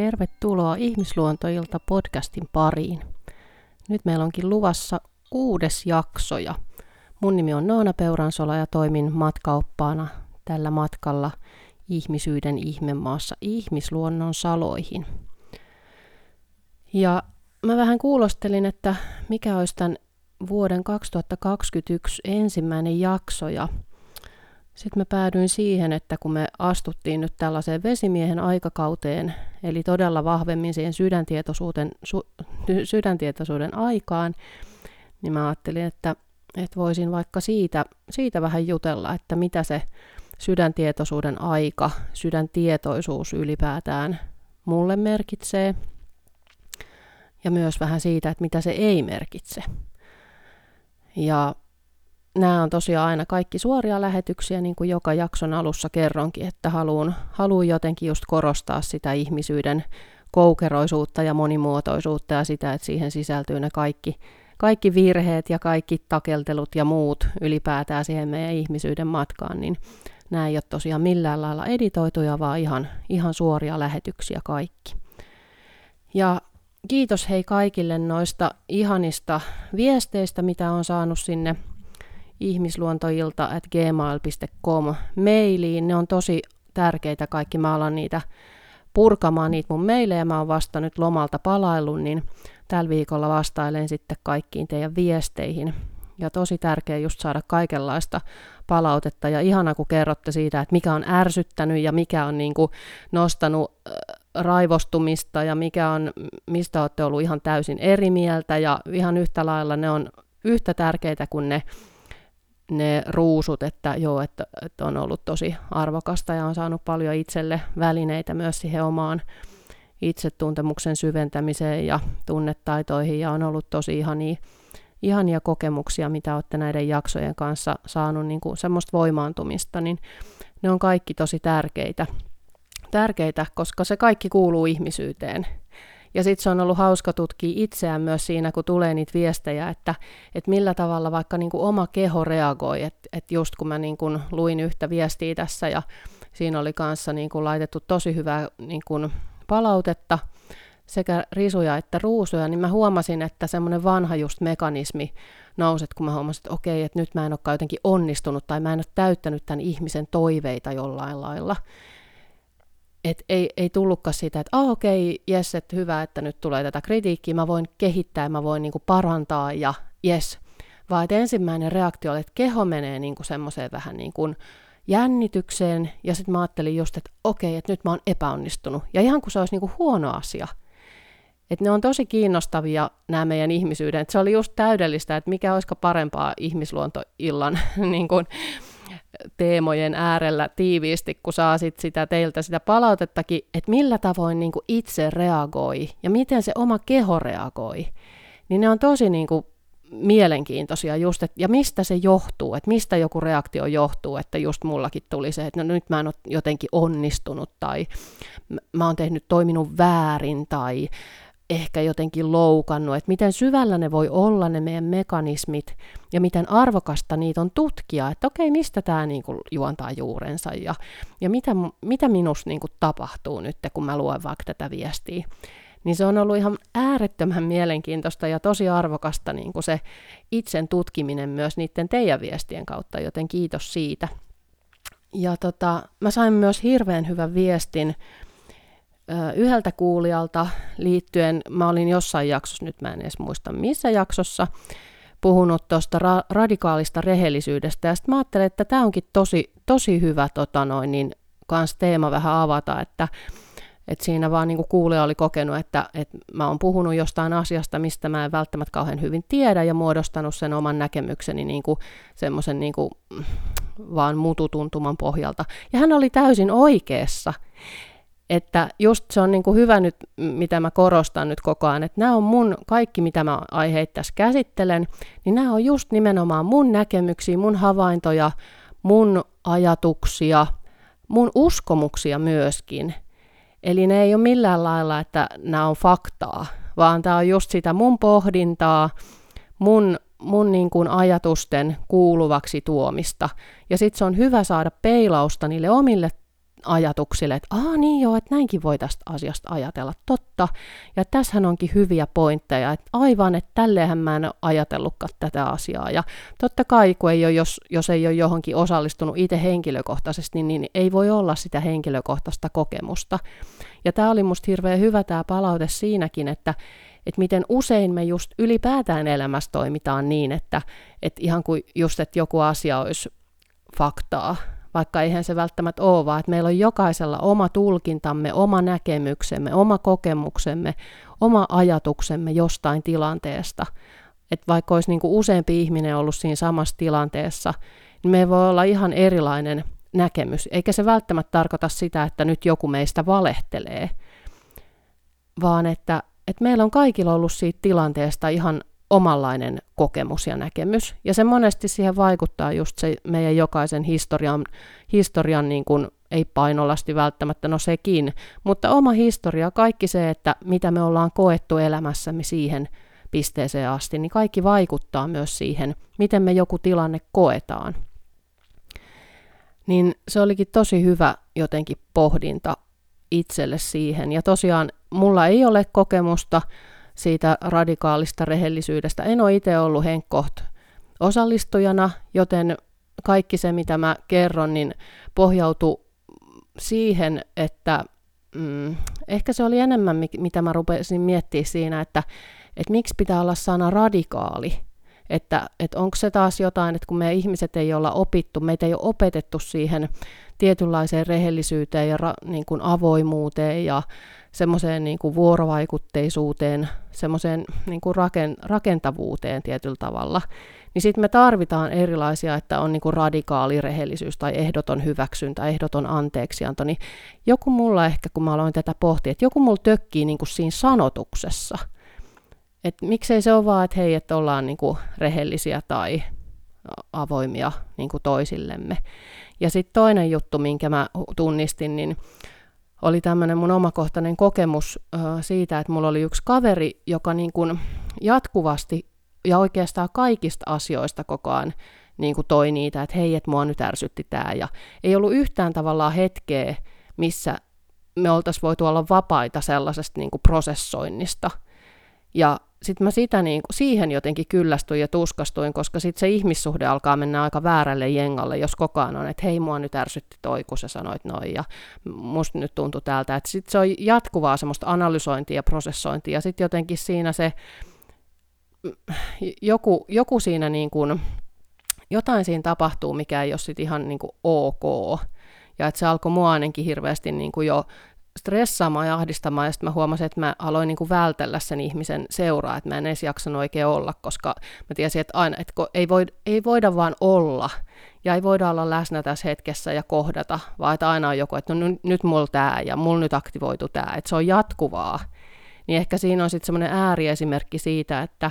Tervetuloa Ihmisluontoilta podcastin pariin. Nyt meillä onkin luvassa kuudes jakso ja mun nimi on Noona Peuransola ja toimin matkaoppaana tällä matkalla ihmisyyden ihmemaassa ihmisluonnon saloihin. Ja mä vähän kuulostelin, että mikä olisi tämän vuoden 2021 ensimmäinen jakso ja sitten mä päädyin siihen, että kun me astuttiin nyt tällaiseen vesimiehen aikakauteen, eli todella vahvemmin siihen sydäntietoisuuden, su, sydäntietoisuuden aikaan, niin mä ajattelin, että, että voisin vaikka siitä, siitä vähän jutella, että mitä se sydäntietoisuuden aika, sydäntietoisuus ylipäätään mulle merkitsee, ja myös vähän siitä, että mitä se ei merkitse. Ja nämä on tosiaan aina kaikki suoria lähetyksiä, niin kuin joka jakson alussa kerronkin, että haluan, haluan jotenkin just korostaa sitä ihmisyyden koukeroisuutta ja monimuotoisuutta ja sitä, että siihen sisältyy ne kaikki, kaikki virheet ja kaikki takeltelut ja muut ylipäätään siihen meidän ihmisyyden matkaan, niin nämä ei ole tosiaan millään lailla editoituja, vaan ihan, ihan suoria lähetyksiä kaikki. Ja kiitos hei kaikille noista ihanista viesteistä, mitä on saanut sinne ihmisluontoilta at gmail.com mailiin. Ne on tosi tärkeitä kaikki. Mä alan niitä purkamaan niitä mun meilejä. Mä oon vasta nyt lomalta palaillut, niin tällä viikolla vastailen sitten kaikkiin teidän viesteihin. Ja tosi tärkeä just saada kaikenlaista palautetta. Ja ihana, kun kerrotte siitä, että mikä on ärsyttänyt ja mikä on niin kuin nostanut raivostumista ja mikä on, mistä olette ollut ihan täysin eri mieltä. Ja ihan yhtä lailla ne on yhtä tärkeitä kuin ne ne ruusut, että joo, että, että on ollut tosi arvokasta ja on saanut paljon itselle välineitä myös siihen omaan itsetuntemuksen syventämiseen ja tunnetaitoihin ja on ollut tosi ihania, ihania kokemuksia, mitä olette näiden jaksojen kanssa saanut niin kuin semmoista voimaantumista, niin ne on kaikki tosi tärkeitä, tärkeitä, koska se kaikki kuuluu ihmisyyteen. Ja sitten se on ollut hauska tutkia itseään myös siinä, kun tulee niitä viestejä, että, että millä tavalla vaikka niin kuin oma keho reagoi. Että et just kun mä niin kuin luin yhtä viestiä tässä ja siinä oli kanssa niin kuin laitettu tosi hyvää niin kuin palautetta, sekä risuja että ruusuja, niin mä huomasin, että semmoinen vanha just mekanismi nousi, kun mä huomasin, että okei, että nyt mä en olekaan jotenkin onnistunut tai mä en ole täyttänyt tämän ihmisen toiveita jollain lailla et ei, ei tullutkaan siitä, että ah, okei, okay, jes, että hyvä, että nyt tulee tätä kritiikkiä, mä voin kehittää, mä voin niinku parantaa ja jes. Vaan että ensimmäinen reaktio oli, että keho menee niinku semmoiseen vähän niin kuin jännitykseen, ja sitten mä ajattelin just, että okei, okay, että nyt mä oon epäonnistunut. Ja ihan kuin se olisi niinku huono asia. Että ne on tosi kiinnostavia nämä meidän ihmisyyden. Et se oli just täydellistä, että mikä olisiko parempaa ihmisluontoillan niin kuin, teemojen äärellä tiiviisti, kun saa sit sitä teiltä sitä palautettakin, että millä tavoin niin kuin itse reagoi ja miten se oma keho reagoi, niin ne on tosi niin kuin mielenkiintoisia just, että, ja mistä se johtuu, että mistä joku reaktio johtuu, että just mullakin tuli se, että no nyt mä en ole jotenkin onnistunut tai mä oon tehnyt, toiminut väärin tai ehkä jotenkin loukannut, että miten syvällä ne voi olla ne meidän mekanismit ja miten arvokasta niitä on tutkia, että okei, mistä tämä niinku juontaa juurensa ja, ja mitä, mitä minussa niinku tapahtuu nyt, kun mä luen vaikka tätä viestiä. Niin se on ollut ihan äärettömän mielenkiintoista ja tosi arvokasta niin kuin se itsen tutkiminen myös niiden teidän viestien kautta, joten kiitos siitä. Ja tota, mä sain myös hirveän hyvän viestin yhdeltä kuulijalta liittyen, mä olin jossain jaksossa, nyt mä en edes muista missä jaksossa, puhunut tuosta ra- radikaalista rehellisyydestä, ja sitten mä ajattelin, että tämä onkin tosi, tosi hyvä tota noin, niin kans teema vähän avata, että et siinä vaan niin kuulija oli kokenut, että, että mä oon puhunut jostain asiasta, mistä mä en välttämättä kauhean hyvin tiedä, ja muodostanut sen oman näkemykseni niin semmoisen niin vaan mututuntuman pohjalta. Ja hän oli täysin oikeassa. Että just se on niin kuin hyvä nyt, mitä mä korostan nyt koko ajan, että nämä on mun, kaikki mitä mä aiheita tässä käsittelen, niin nämä on just nimenomaan mun näkemyksiä, mun havaintoja, mun ajatuksia, mun uskomuksia myöskin. Eli ne ei ole millään lailla, että nämä on faktaa, vaan tämä on just sitä mun pohdintaa, mun, mun niin kuin ajatusten kuuluvaksi tuomista. Ja sitten se on hyvä saada peilausta niille omille ajatuksille, että aa niin joo, että näinkin voi tästä asiasta ajatella, totta. Ja tässähän onkin hyviä pointteja, että aivan, että tälleenhän mä en ole ajatellutkaan tätä asiaa. Ja totta kai, kun ei ole, jos, jos ei ole johonkin osallistunut itse henkilökohtaisesti, niin, niin ei voi olla sitä henkilökohtaista kokemusta. Ja tämä oli musta hirveän hyvä tämä palaute siinäkin, että, että miten usein me just ylipäätään elämässä toimitaan niin, että, että ihan kuin just, että joku asia olisi faktaa, vaikka eihän se välttämättä ole, vaan että meillä on jokaisella oma tulkintamme, oma näkemyksemme, oma kokemuksemme, oma ajatuksemme jostain tilanteesta. Että vaikka olisi niin kuin useampi ihminen ollut siinä samassa tilanteessa, niin me voi olla ihan erilainen näkemys. Eikä se välttämättä tarkoita sitä, että nyt joku meistä valehtelee, vaan että, että meillä on kaikilla ollut siitä tilanteesta ihan omanlainen kokemus ja näkemys. Ja se monesti siihen vaikuttaa just se meidän jokaisen historian, historian niin kuin, ei painolasti välttämättä, no sekin, mutta oma historia, kaikki se, että mitä me ollaan koettu elämässämme siihen pisteeseen asti, niin kaikki vaikuttaa myös siihen, miten me joku tilanne koetaan. Niin se olikin tosi hyvä jotenkin pohdinta itselle siihen. Ja tosiaan mulla ei ole kokemusta siitä radikaalista rehellisyydestä. En ole itse ollut Henkkoht osallistujana, joten kaikki se, mitä mä kerron, niin pohjautuu siihen, että mm, ehkä se oli enemmän, mitä mä rupesin miettimään siinä, että, että miksi pitää olla sana radikaali. Että, että onko se taas jotain, että kun me ihmiset ei olla opittu, meitä ei ole opetettu siihen tietynlaiseen rehellisyyteen ja ra, niin kuin avoimuuteen ja semmoiseen niin kuin vuorovaikutteisuuteen, semmoiseen niin kuin raken, rakentavuuteen tietyllä tavalla, niin sitten me tarvitaan erilaisia, että on niin kuin radikaali rehellisyys tai ehdoton hyväksyntä, ehdoton anteeksianto, niin joku mulla ehkä, kun mä aloin tätä pohtia, että joku mulla tökkii niin kuin siinä sanotuksessa, että miksei se ole vaan, että hei, että ollaan niin kuin rehellisiä tai avoimia niin kuin toisillemme. Ja sitten toinen juttu, minkä mä tunnistin, niin oli tämmöinen mun omakohtainen kokemus äh, siitä, että mulla oli yksi kaveri, joka niin kuin jatkuvasti ja oikeastaan kaikista asioista koko ajan niin kuin toi niitä, että hei, että mua nyt ärsytti tämä. Ja ei ollut yhtään tavallaan hetkeä, missä me oltaisiin voitu olla vapaita sellaisesta niin kuin prosessoinnista. Ja sitten mä sitä niin, siihen jotenkin kyllästyin ja tuskastuin, koska sitten se ihmissuhde alkaa mennä aika väärälle jengalle, jos koko ajan on, että hei, mua nyt ärsytti toi, kun sä sanoit noin, ja musta nyt tuntui täältä. Että sitten se on jatkuvaa semmoista analysointia ja prosessointia, ja sitten jotenkin siinä se, joku, joku siinä niin kuin, jotain siinä tapahtuu, mikä ei ole sitten ihan niin kuin ok, ja että se alkoi mua ainakin hirveästi niin kuin jo stressaamaan ja ahdistamaan, ja sitten mä huomasin, että mä aloin niin kuin vältellä sen ihmisen seuraa, että mä en edes jaksanut oikein olla, koska mä tiesin, että aina, että ei, voi, ei voida vaan olla, ja ei voida olla läsnä tässä hetkessä ja kohdata, vaan että aina on joku, että no nyt, mulla tämä, ja mulla nyt aktivoitu tämä, että se on jatkuvaa. Niin ehkä siinä on sitten semmoinen ääriesimerkki siitä, että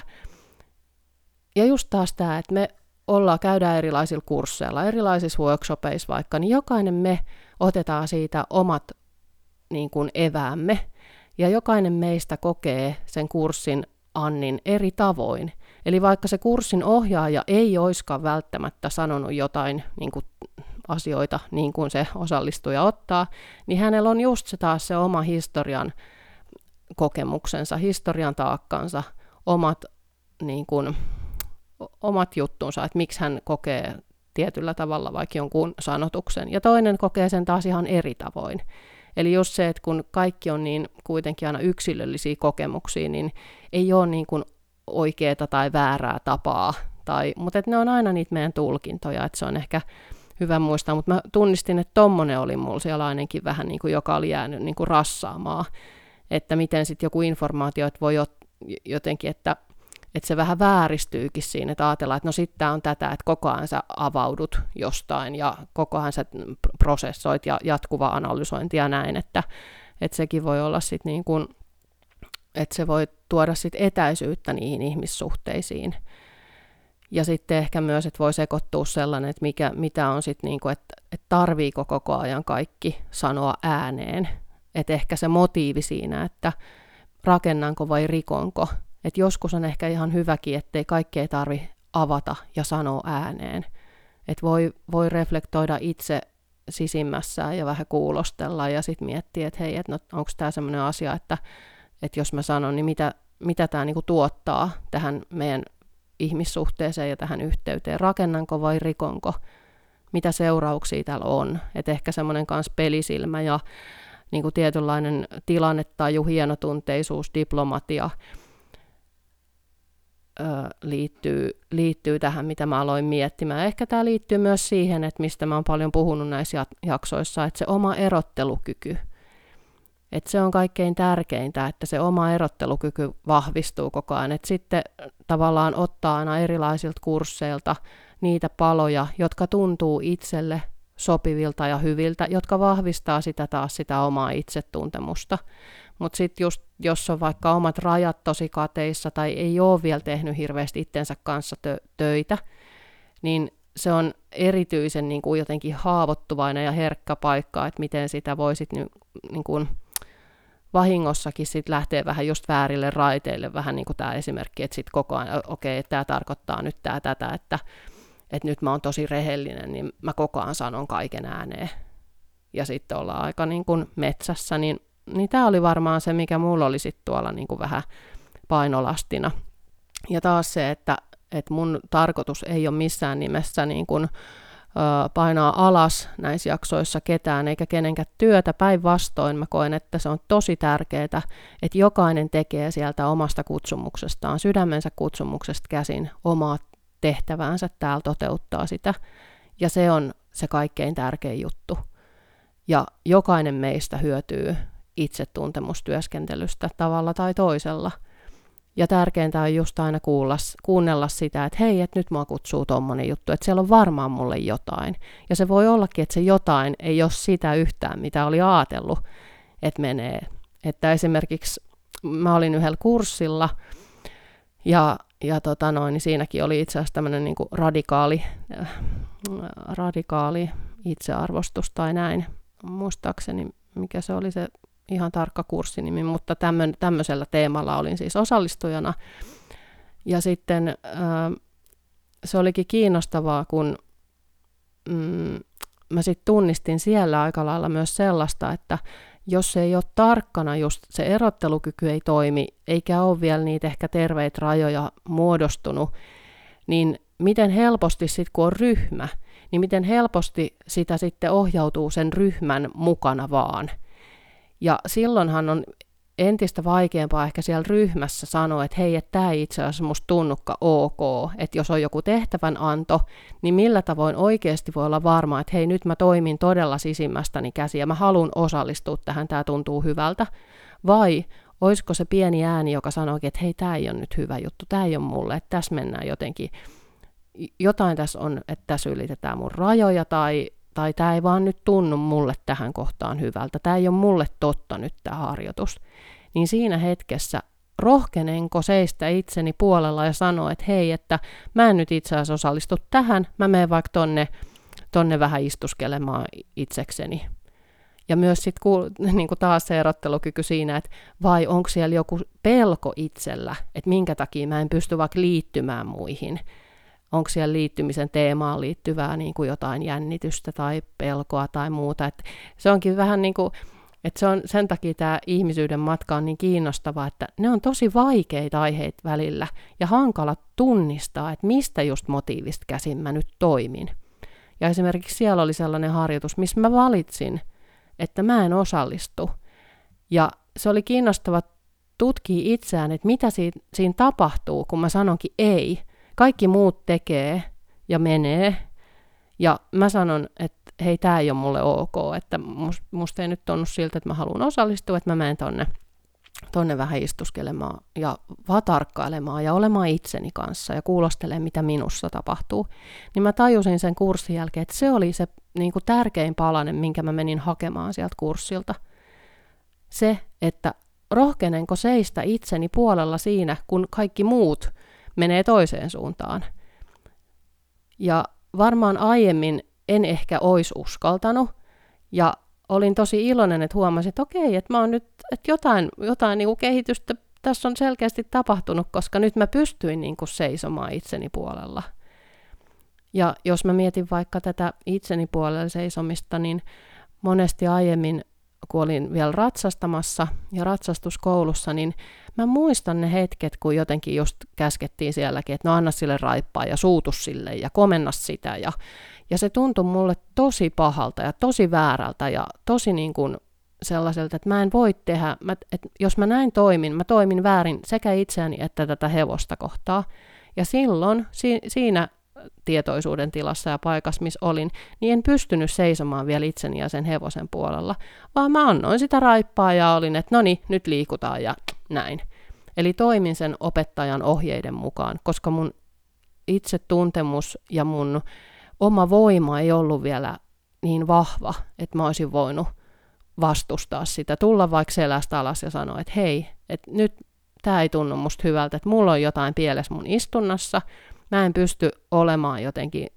ja just taas tämä, että me ollaan, käydään erilaisilla kursseilla, erilaisissa workshopeissa vaikka, niin jokainen me otetaan siitä omat niin kuin eväämme. Ja jokainen meistä kokee sen kurssin Annin eri tavoin. Eli vaikka se kurssin ohjaaja ei oiskaan välttämättä sanonut jotain niin kuin asioita niin kuin se osallistuja ottaa, niin hänellä on just se taas se oma historian kokemuksensa, historian taakkansa, omat, niin kuin, omat juttunsa, että miksi hän kokee tietyllä tavalla vaikka jonkun sanotuksen, ja toinen kokee sen taas ihan eri tavoin. Eli just se, että kun kaikki on niin kuitenkin aina yksilöllisiä kokemuksia, niin ei ole niin kuin oikeaa tai väärää tapaa, tai, mutta ne on aina niitä meidän tulkintoja, että se on ehkä hyvä muistaa, mutta mä tunnistin, että tommonen oli mulla siellä ainakin vähän niin kuin, joka oli jäänyt niin kuin rassaamaan, että miten sitten joku informaatio, että voi jotenkin, että että se vähän vääristyykin siinä, että ajatellaan, että no sitten on tätä, että koko ajan sä avaudut jostain ja koko ajan sä prosessoit ja jatkuva analysointi ja näin, että, että sekin voi olla sitten niin kuin, että se voi tuoda sitten etäisyyttä niihin ihmissuhteisiin. Ja sitten ehkä myös, että voi sekoittua sellainen, että mikä, mitä on sitten, niin kuin, että, että tarviiko koko ajan kaikki sanoa ääneen. Että ehkä se motiivi siinä, että rakennanko vai rikonko, et joskus on ehkä ihan hyväkin, ettei kaikkea tarvi avata ja sanoa ääneen. Et voi, voi reflektoida itse sisimmässään ja vähän kuulostella ja sitten miettiä, että hei, että no, onko tämä sellainen asia, että, että jos mä sanon, niin mitä, mitä tämä niinku tuottaa tähän meidän ihmissuhteeseen ja tähän yhteyteen, rakennanko vai rikonko, mitä seurauksia täällä on. Että ehkä semmoinen kanssa pelisilmä ja niin kuin tietynlainen tilannetaju, hienotunteisuus, diplomatia liittyy, liittyy tähän, mitä mä aloin miettimään. Ehkä tämä liittyy myös siihen, että mistä mä oon paljon puhunut näissä jaksoissa, että se oma erottelukyky. Että se on kaikkein tärkeintä, että se oma erottelukyky vahvistuu koko ajan. Että sitten tavallaan ottaa aina erilaisilta kursseilta niitä paloja, jotka tuntuu itselle sopivilta ja hyviltä, jotka vahvistaa sitä taas sitä omaa itsetuntemusta. Mutta sitten just, jos on vaikka omat rajat tosi kateissa tai ei ole vielä tehnyt hirveästi itsensä kanssa tö- töitä, niin se on erityisen niin kuin jotenkin haavoittuvainen ja herkkä paikka, että miten sitä voisit niin, niin kuin vahingossakin sit lähteä vähän just väärille raiteille, vähän niin kuin tämä esimerkki, että sitten koko ajan, okei, okay, tämä tarkoittaa nyt tämä tätä, että että nyt mä oon tosi rehellinen, niin mä koko ajan sanon kaiken ääneen. Ja sitten ollaan aika niin kuin metsässä, niin, niin tämä oli varmaan se, mikä mulla oli sitten tuolla niin kuin vähän painolastina. Ja taas se, että, että mun tarkoitus ei ole missään nimessä niin kuin, painaa alas näissä jaksoissa ketään eikä kenenkään työtä. Päinvastoin mä koen, että se on tosi tärkeää, että jokainen tekee sieltä omasta kutsumuksestaan, sydämensä kutsumuksesta käsin omaa tehtäväänsä täällä toteuttaa sitä. Ja se on se kaikkein tärkein juttu. Ja jokainen meistä hyötyy itsetuntemustyöskentelystä tavalla tai toisella. Ja tärkeintä on just aina kuulla, kuunnella sitä, että hei, että nyt mua kutsuu tommonen juttu, että siellä on varmaan mulle jotain. Ja se voi ollakin, että se jotain ei ole sitä yhtään, mitä oli ajatellut, että menee. Että esimerkiksi mä olin yhdellä kurssilla, ja ja tota noin, niin siinäkin oli itse asiassa tämmöinen niin radikaali, äh, radikaali itsearvostus tai näin. Muistaakseni, mikä se oli se ihan tarkka kurssinimi, mutta tämmön, tämmöisellä teemalla olin siis osallistujana. Ja sitten äh, se olikin kiinnostavaa, kun mm, mä sitten tunnistin siellä aika lailla myös sellaista, että jos se ei ole tarkkana, just se erottelukyky ei toimi, eikä ole vielä niitä ehkä terveitä rajoja muodostunut, niin miten helposti sitten kun on ryhmä, niin miten helposti sitä sitten ohjautuu sen ryhmän mukana vaan. Ja silloinhan on entistä vaikeampaa ehkä siellä ryhmässä sanoa, että hei, että tämä ei itse asiassa musta tunnukka ok, että jos on joku tehtävän anto, niin millä tavoin oikeasti voi olla varma, että hei, nyt mä toimin todella sisimmästäni käsi ja mä haluan osallistua tähän, tämä tuntuu hyvältä, vai olisiko se pieni ääni, joka sanoo, että hei, tämä ei ole nyt hyvä juttu, tämä ei ole mulle, että tässä mennään jotenkin, jotain tässä on, että tässä ylitetään mun rajoja, tai, tai tämä ei vaan nyt tunnu mulle tähän kohtaan hyvältä, tämä ei ole mulle totta nyt tämä harjoitus niin siinä hetkessä rohkenenko seistä itseni puolella ja sanoa, että hei, että mä en nyt itse asiassa osallistu tähän, mä menen vaikka tonne, tonne vähän istuskelemaan itsekseni. Ja myös sitten niin taas se erottelukyky siinä, että vai onko siellä joku pelko itsellä, että minkä takia mä en pysty vaikka liittymään muihin. Onko siellä liittymisen teemaan liittyvää niin kuin jotain jännitystä tai pelkoa tai muuta. Et se onkin vähän niin kuin, et se on, sen takia tämä ihmisyyden matka on niin kiinnostava, että ne on tosi vaikeita aiheita välillä ja hankala tunnistaa, että mistä just motiivista käsin mä nyt toimin. Ja esimerkiksi siellä oli sellainen harjoitus, missä mä valitsin, että mä en osallistu. Ja se oli kiinnostava tutkia itseään, että mitä siinä, siinä tapahtuu, kun mä sanonkin ei. Kaikki muut tekee ja menee. Ja mä sanon, että hei, tämä ei ole mulle ok, että must, musta ei nyt tunnu siltä, että mä haluan osallistua, että mä menen tonne, tonne vähän istuskelemaan ja vaan tarkkailemaan ja olemaan itseni kanssa ja kuulostelemaan, mitä minussa tapahtuu. Niin mä tajusin sen kurssin jälkeen, että se oli se niin kuin tärkein palanen, minkä mä menin hakemaan sieltä kurssilta. Se, että rohkenenko seistä itseni puolella siinä, kun kaikki muut menee toiseen suuntaan. Ja varmaan aiemmin en ehkä olisi uskaltanut. Ja olin tosi iloinen, että huomasin, että okei, että mä oon nyt, että jotain, jotain niin kuin kehitystä tässä on selkeästi tapahtunut, koska nyt mä pystyin niin kuin seisomaan itseni puolella. Ja jos mä mietin vaikka tätä itseni puolella seisomista, niin monesti aiemmin, kun olin vielä ratsastamassa ja ratsastuskoulussa, niin mä muistan ne hetket, kun jotenkin just käskettiin sielläkin, että no anna sille raippaa ja suutu sille ja komenna sitä. Ja, ja se tuntui mulle tosi pahalta ja tosi väärältä ja tosi niin kuin sellaiselta, että mä en voi tehdä, mä, että jos mä näin toimin, mä toimin väärin sekä itseäni että tätä hevosta kohtaa. Ja silloin si, siinä tietoisuuden tilassa ja paikassa, missä olin, niin en pystynyt seisomaan vielä itseni ja sen hevosen puolella, vaan mä annoin sitä raippaa ja olin, että no niin, nyt liikutaan ja näin. Eli toimin sen opettajan ohjeiden mukaan, koska mun itse tuntemus ja mun oma voima ei ollut vielä niin vahva, että mä olisin voinut vastustaa sitä, tulla vaikka selästä alas ja sanoa, että hei, että nyt tämä ei tunnu musta hyvältä, että mulla on jotain pielessä mun istunnassa, mä en pysty olemaan jotenkin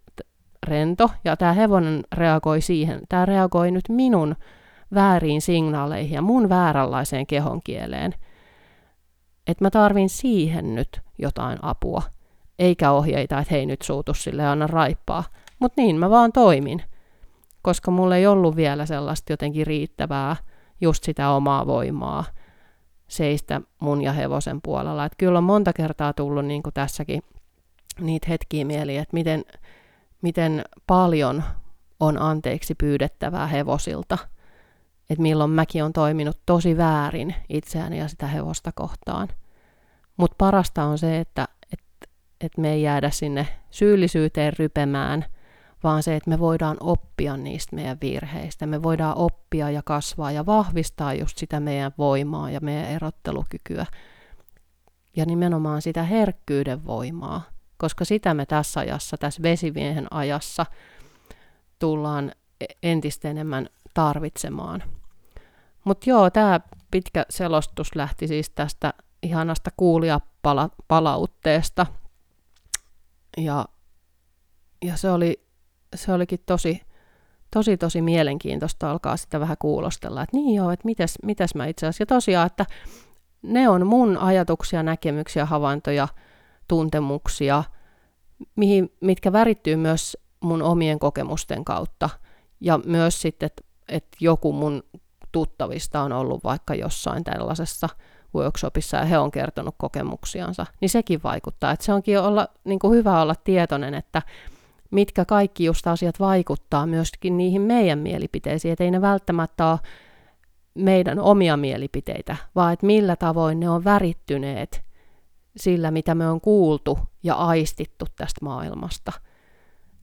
rento, ja tämä hevonen reagoi siihen, tämä reagoi nyt minun vääriin signaaleihin ja mun vääränlaiseen kehonkieleen. Että mä tarvin siihen nyt jotain apua, eikä ohjeita, että hei nyt suutu sille anna raippaa. Mutta niin mä vaan toimin, koska mulla ei ollut vielä sellaista jotenkin riittävää, just sitä omaa voimaa seistä mun ja hevosen puolella. Et kyllä on monta kertaa tullut niin kuin tässäkin niitä hetkiä mieli, että miten, miten paljon on anteeksi pyydettävää hevosilta. Että milloin mäkin on toiminut tosi väärin itseäni ja sitä hevosta kohtaan. Mutta parasta on se, että et, et me ei jäädä sinne syyllisyyteen rypemään, vaan se, että me voidaan oppia niistä meidän virheistä. Me voidaan oppia ja kasvaa ja vahvistaa just sitä meidän voimaa ja meidän erottelukykyä. Ja nimenomaan sitä herkkyyden voimaa koska sitä me tässä ajassa, tässä vesimiehen ajassa, tullaan e- entistä enemmän tarvitsemaan. Mutta joo, tämä pitkä selostus lähti siis tästä ihanasta kuulijapalautteesta. Ja, ja se, oli, se olikin tosi, tosi, tosi mielenkiintoista alkaa sitä vähän kuulostella, että niin joo, että mites, mites mä itse asiassa. Ja tosiaan, että ne on mun ajatuksia, näkemyksiä, havaintoja, tuntemuksia, mihin, mitkä värittyy myös mun omien kokemusten kautta. Ja myös sitten, että et joku mun tuttavista on ollut vaikka jossain tällaisessa workshopissa ja he on kertonut kokemuksiansa, niin sekin vaikuttaa. Että se onkin olla, niin kuin hyvä olla tietoinen, että mitkä kaikki just asiat vaikuttaa myöskin niihin meidän mielipiteisiin, että ei ne välttämättä ole meidän omia mielipiteitä, vaan että millä tavoin ne on värittyneet sillä, mitä me on kuultu ja aistittu tästä maailmasta.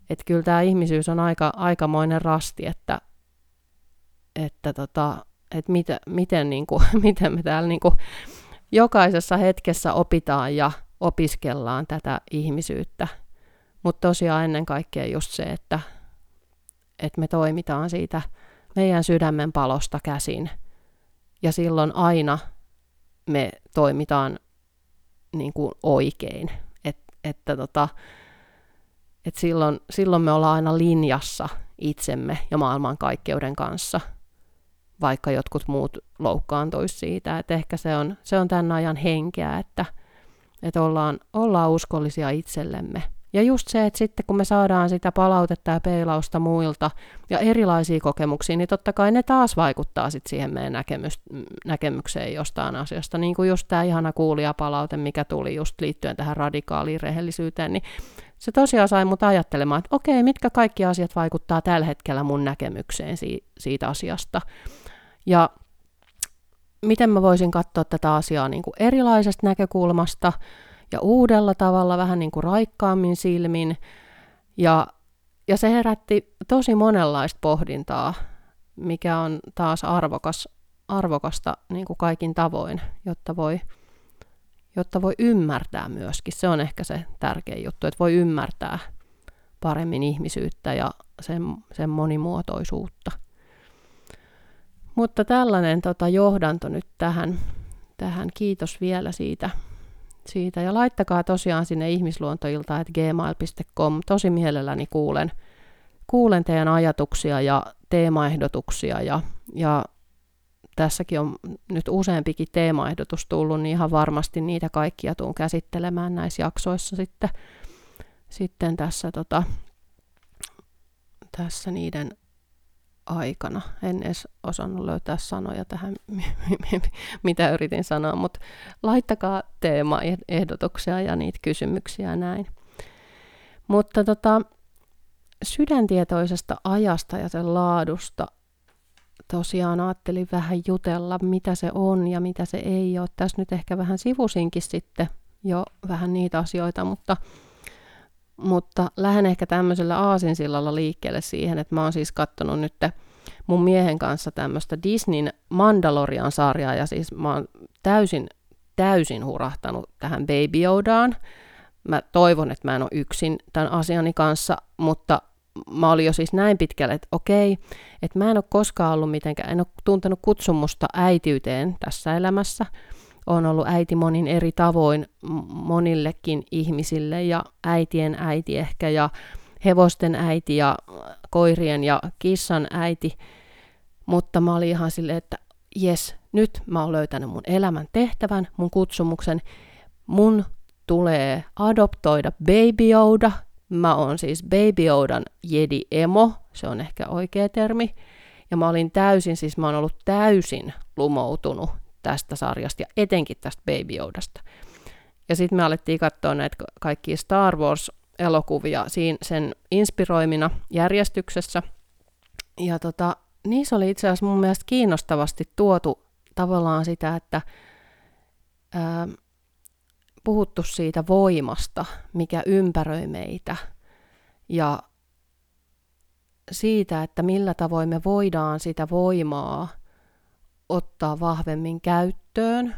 Että kyllä tämä ihmisyys on aika, aikamoinen rasti, että, että tota, että mitä, miten, niin kuin, miten me täällä niin kuin, jokaisessa hetkessä opitaan ja opiskellaan tätä ihmisyyttä. Mutta tosiaan ennen kaikkea just se, että, että me toimitaan siitä meidän sydämen palosta käsin. Ja silloin aina me toimitaan niin kuin oikein. Et, että tota, et silloin, silloin me ollaan aina linjassa itsemme ja maailmankaikkeuden kanssa, vaikka jotkut muut loukkaantuisi siitä. Et ehkä se on, se on tämän ajan henkeä, että, että ollaan, ollaan uskollisia itsellemme – ja just se, että sitten kun me saadaan sitä palautetta ja peilausta muilta ja erilaisia kokemuksia, niin totta kai ne taas vaikuttaa sitten siihen meidän näkemys, näkemykseen jostain asiasta. Niin kuin just tämä ihana kuulijapalaute, mikä tuli just liittyen tähän radikaaliin rehellisyyteen, niin se tosiaan sai mut ajattelemaan, että okei, mitkä kaikki asiat vaikuttaa tällä hetkellä mun näkemykseen si- siitä asiasta. Ja miten mä voisin katsoa tätä asiaa niin kuin erilaisesta näkökulmasta – ja uudella tavalla, vähän niin kuin raikkaammin silmin. Ja, ja se herätti tosi monenlaista pohdintaa, mikä on taas arvokas, arvokasta niin kuin kaikin tavoin, jotta voi, jotta voi ymmärtää myöskin. Se on ehkä se tärkein juttu, että voi ymmärtää paremmin ihmisyyttä ja sen, sen monimuotoisuutta. Mutta tällainen tota, johdanto nyt tähän, tähän. Kiitos vielä siitä siitä. Ja laittakaa tosiaan sinne ihmisluontoilta, että gmail.com. Tosi mielelläni kuulen, kuulen teidän ajatuksia ja teemaehdotuksia. Ja, ja tässäkin on nyt useampikin teemaehdotus tullut, niin ihan varmasti niitä kaikkia tuun käsittelemään näissä jaksoissa sitten, sitten tässä tota, tässä niiden aikana. En edes osannut löytää sanoja tähän, mitä yritin sanoa, mutta laittakaa teemaehdotuksia ja niitä kysymyksiä näin. Mutta tota, sydäntietoisesta ajasta ja sen laadusta tosiaan ajattelin vähän jutella, mitä se on ja mitä se ei ole. Tässä nyt ehkä vähän sivusinkin sitten jo vähän niitä asioita, mutta, mutta lähden ehkä tämmöisellä aasinsillalla liikkeelle siihen, että mä oon siis katsonut nyt mun miehen kanssa tämmöistä Disneyn Mandalorian-sarjaa, ja siis mä oon täysin, täysin hurahtanut tähän Baby Yodaan. Mä toivon, että mä en ole yksin tämän asiani kanssa, mutta mä olin jo siis näin pitkälle, että okei, että mä en ole koskaan ollut mitenkään, en ole tuntenut kutsumusta äitiyteen tässä elämässä. Olen ollut äiti monin eri tavoin monillekin ihmisille ja äitien äiti ehkä ja hevosten äiti ja koirien ja kissan äiti. Mutta mä olin ihan silleen, että jes, nyt mä oon löytänyt mun elämän tehtävän, mun kutsumuksen. Mun tulee adoptoida Baby Yoda, Mä oon siis Baby Yodan Jedi Emo, se on ehkä oikea termi. Ja mä olin täysin, siis mä oon ollut täysin lumoutunut tästä sarjasta ja etenkin tästä Baby Yodasta. Ja sitten me alettiin katsoa näitä kaikkia Star Wars-elokuvia siinä sen inspiroimina järjestyksessä. Ja tota, niissä oli itse asiassa mun mielestä kiinnostavasti tuotu tavallaan sitä, että ää, puhuttu siitä voimasta, mikä ympäröi meitä ja siitä, että millä tavoin me voidaan sitä voimaa ottaa vahvemmin käyttöön.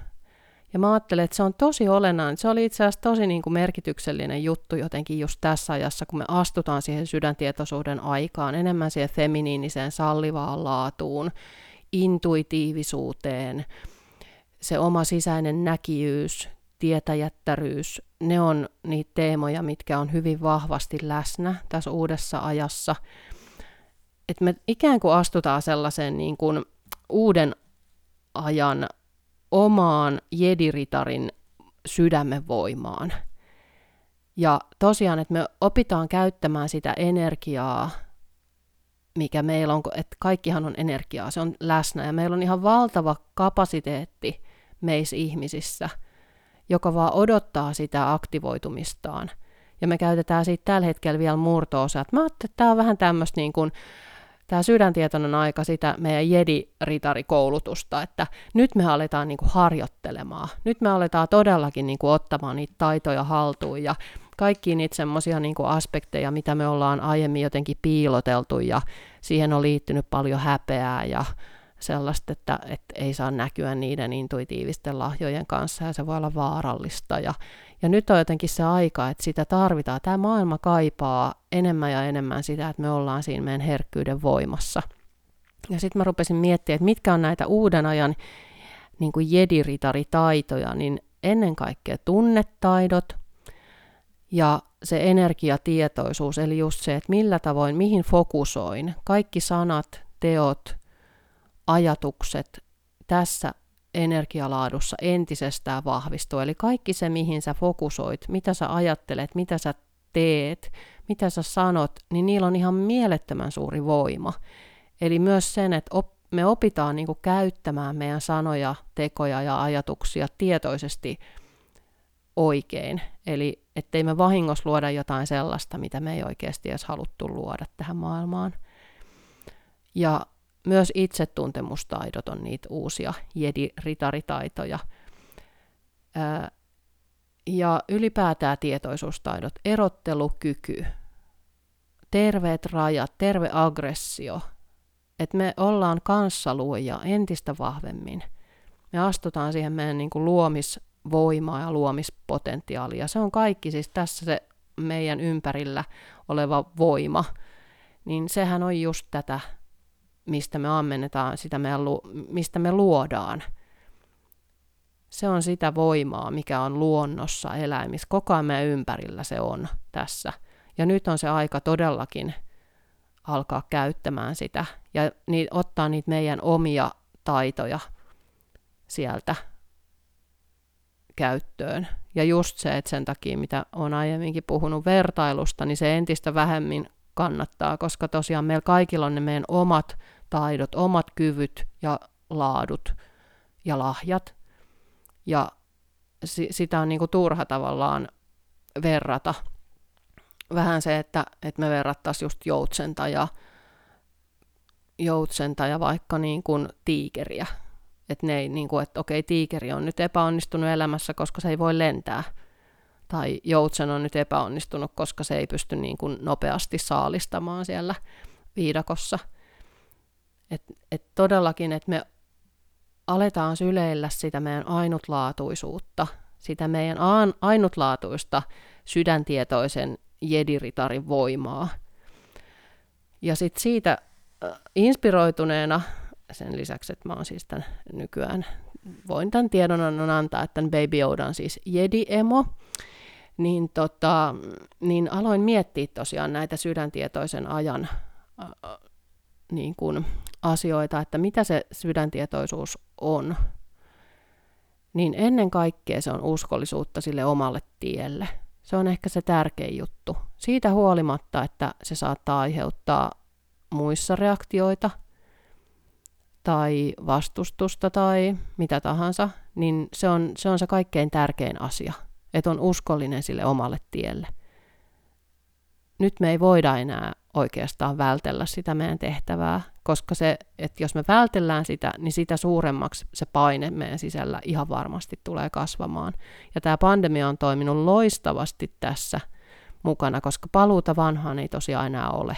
Ja mä ajattelen, että se on tosi olennainen. Se oli itse asiassa tosi niin kuin merkityksellinen juttu jotenkin just tässä ajassa, kun me astutaan siihen sydäntietoisuuden aikaan, enemmän siihen feminiiniseen sallivaan laatuun, intuitiivisuuteen, se oma sisäinen näkijyys, tietäjättäryys, ne on niitä teemoja, mitkä on hyvin vahvasti läsnä tässä uudessa ajassa. Et me ikään kuin astutaan sellaiseen niin kuin uuden ajan omaan jediritarin sydämen voimaan. Ja tosiaan, että me opitaan käyttämään sitä energiaa, mikä meillä on, että kaikkihan on energiaa, se on läsnä ja meillä on ihan valtava kapasiteetti meissä ihmisissä – joka vaan odottaa sitä aktivoitumistaan. Ja me käytetään siitä tällä hetkellä vielä murto-osa. Mä ajattelin, että tämä on vähän tämmöistä niin kuin, tämä sydäntietoinen aika sitä meidän jedi-ritarikoulutusta, että nyt me aletaan niin kuin harjoittelemaan. Nyt me aletaan todellakin niin kuin ottamaan niitä taitoja haltuun ja kaikki niitä semmoisia niin aspekteja, mitä me ollaan aiemmin jotenkin piiloteltu ja siihen on liittynyt paljon häpeää ja sellaista, että, että ei saa näkyä niiden intuitiivisten lahjojen kanssa ja se voi olla vaarallista. Ja, ja nyt on jotenkin se aika, että sitä tarvitaan. Tämä maailma kaipaa enemmän ja enemmän sitä, että me ollaan siinä meidän herkkyyden voimassa. Ja sitten mä rupesin miettimään, että mitkä on näitä uuden ajan niin kuin jediritaritaitoja, niin ennen kaikkea tunnetaidot ja se energiatietoisuus, eli just se, että millä tavoin, mihin fokusoin, kaikki sanat, teot, ajatukset tässä energialaadussa entisestään vahvistuu. Eli kaikki se, mihin sä fokusoit, mitä sä ajattelet, mitä sä teet, mitä sä sanot, niin niillä on ihan mielettömän suuri voima. Eli myös sen, että op, me opitaan niin käyttämään meidän sanoja, tekoja ja ajatuksia tietoisesti oikein. Eli ettei me vahingossa luoda jotain sellaista, mitä me ei oikeasti edes haluttu luoda tähän maailmaan. Ja myös itsetuntemustaidot on niitä uusia jedi-ritaritaitoja. ja ylipäätään tietoisuustaidot, erottelukyky, terveet rajat, terve aggressio, että me ollaan kanssaluoja entistä vahvemmin. Me astutaan siihen meidän niin kuin luomisvoimaa ja luomispotentiaalia. Se on kaikki siis tässä se meidän ympärillä oleva voima. Niin sehän on just tätä mistä me ammennetaan, sitä me, mistä me luodaan. Se on sitä voimaa, mikä on luonnossa eläimissä. Koko ajan meidän ympärillä se on tässä. Ja nyt on se aika todellakin alkaa käyttämään sitä ja niin, ottaa niitä meidän omia taitoja sieltä käyttöön. Ja just se, että sen takia, mitä olen aiemminkin puhunut vertailusta, niin se entistä vähemmin kannattaa, koska tosiaan meillä kaikilla on ne meidän omat taidot, omat kyvyt ja laadut ja lahjat. Ja si- sitä on niinku turha tavallaan verrata. Vähän se, että, että me verrattaisiin just joutsenta ja, joutsenta ja vaikka niin kuin tiikeriä. Että ne ei, niin kuin, okei, tiikeri on nyt epäonnistunut elämässä, koska se ei voi lentää. Tai joutsen on nyt epäonnistunut, koska se ei pysty niin kuin nopeasti saalistamaan siellä viidakossa. Et, et todellakin, että me aletaan syleillä sitä meidän ainutlaatuisuutta, sitä meidän ainutlaatuista sydäntietoisen jediritarin voimaa. Ja sitten siitä inspiroituneena, sen lisäksi, että mä oon siis tämän nykyään, voin tämän tiedonannon antaa, että tämän Baby Yoda on siis jedi-emo, niin, tota, niin aloin miettiä tosiaan näitä sydäntietoisen ajan äh, niin kuin asioita, että mitä se sydäntietoisuus on. Niin ennen kaikkea se on uskollisuutta sille omalle tielle. Se on ehkä se tärkein juttu. Siitä huolimatta, että se saattaa aiheuttaa muissa reaktioita tai vastustusta tai mitä tahansa, niin se on se, on se kaikkein tärkein asia, että on uskollinen sille omalle tielle. Nyt me ei voida enää oikeastaan vältellä sitä meidän tehtävää, koska se, että jos me vältellään sitä, niin sitä suuremmaksi se paine meidän sisällä ihan varmasti tulee kasvamaan. Ja tämä pandemia on toiminut loistavasti tässä mukana, koska paluuta vanhaan ei tosiaan enää ole,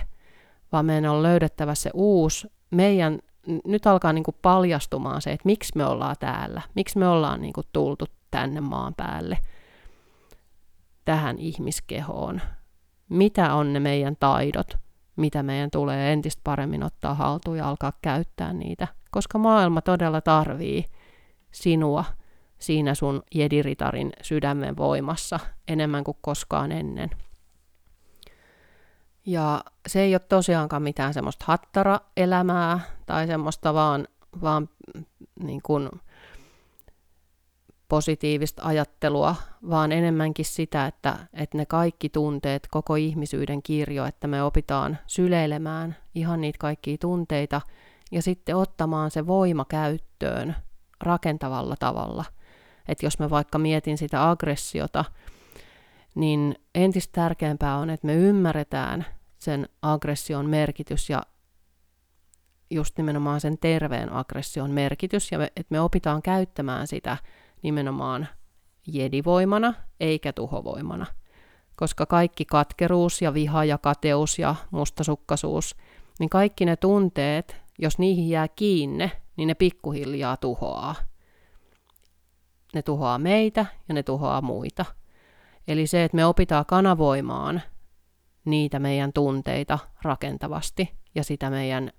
vaan meidän on löydettävä se uusi, meidän, nyt alkaa niin kuin paljastumaan se, että miksi me ollaan täällä, miksi me ollaan niin kuin tultu tänne maan päälle, tähän ihmiskehoon, mitä on ne meidän taidot, mitä meidän tulee entistä paremmin ottaa haltuun ja alkaa käyttää niitä, koska maailma todella tarvii sinua siinä sun jediritarin sydämen voimassa enemmän kuin koskaan ennen. Ja se ei ole tosiaankaan mitään semmoista hattara-elämää tai semmoista vaan, vaan niin kuin positiivista ajattelua, vaan enemmänkin sitä, että, että ne kaikki tunteet, koko ihmisyyden kirjo, että me opitaan syleilemään ihan niitä kaikkia tunteita ja sitten ottamaan se voima käyttöön rakentavalla tavalla. Että jos mä vaikka mietin sitä aggressiota, niin entistä tärkeämpää on, että me ymmärretään sen aggression merkitys ja just nimenomaan sen terveen aggression merkitys, ja me, että me opitaan käyttämään sitä nimenomaan jedivoimana eikä tuhovoimana. Koska kaikki katkeruus ja viha ja kateus ja mustasukkaisuus, niin kaikki ne tunteet, jos niihin jää kiinne, niin ne pikkuhiljaa tuhoaa. Ne tuhoaa meitä ja ne tuhoaa muita. Eli se, että me opitaan kanavoimaan niitä meidän tunteita rakentavasti ja sitä meidän,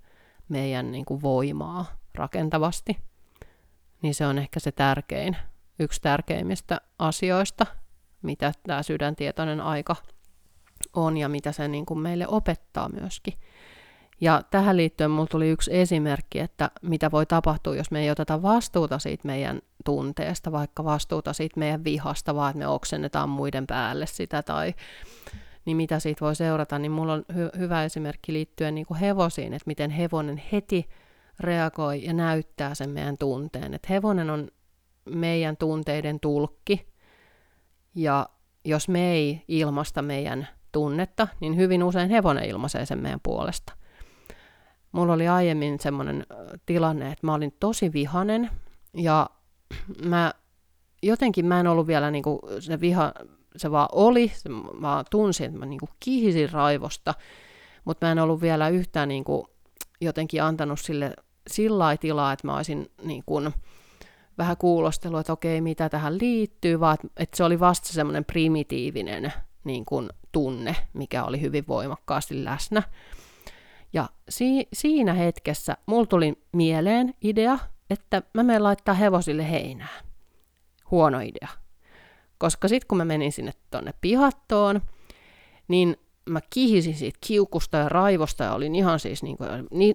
meidän niin kuin voimaa rakentavasti, niin se on ehkä se tärkein yksi tärkeimmistä asioista, mitä tämä sydäntietoinen aika on ja mitä se niin kuin meille opettaa myöskin. Ja tähän liittyen mulla tuli yksi esimerkki, että mitä voi tapahtua, jos me ei oteta vastuuta siitä meidän tunteesta, vaikka vastuuta siitä meidän vihasta, vaan että me oksennetaan muiden päälle sitä tai niin mitä siitä voi seurata, niin mulla on hy- hyvä esimerkki liittyen niin kuin hevosiin, että miten hevonen heti reagoi ja näyttää sen meidän tunteen. Että hevonen on meidän tunteiden tulkki. Ja jos me ei ilmasta meidän tunnetta, niin hyvin usein hevonen ilmaisee sen meidän puolesta. Mulla oli aiemmin semmoinen tilanne, että mä olin tosi vihanen ja mä jotenkin mä en ollut vielä niinku, se viha, se vaan oli, se, mä tunsin, että mä niinku kihisin raivosta, mutta mä en ollut vielä yhtään niinku, jotenkin antanut sille sillä tilaa, että mä olisin niin kuin, vähän kuulostelua, että okei, mitä tähän liittyy, vaan että se oli vasta semmoinen primitiivinen niin kuin, tunne, mikä oli hyvin voimakkaasti läsnä. Ja si- siinä hetkessä mulla tuli mieleen idea, että mä menen laittaa hevosille heinää. Huono idea. Koska sitten kun mä menin sinne tonne pihattoon, niin mä kihisin siitä kiukusta ja raivosta ja olin ihan siis niin kuin,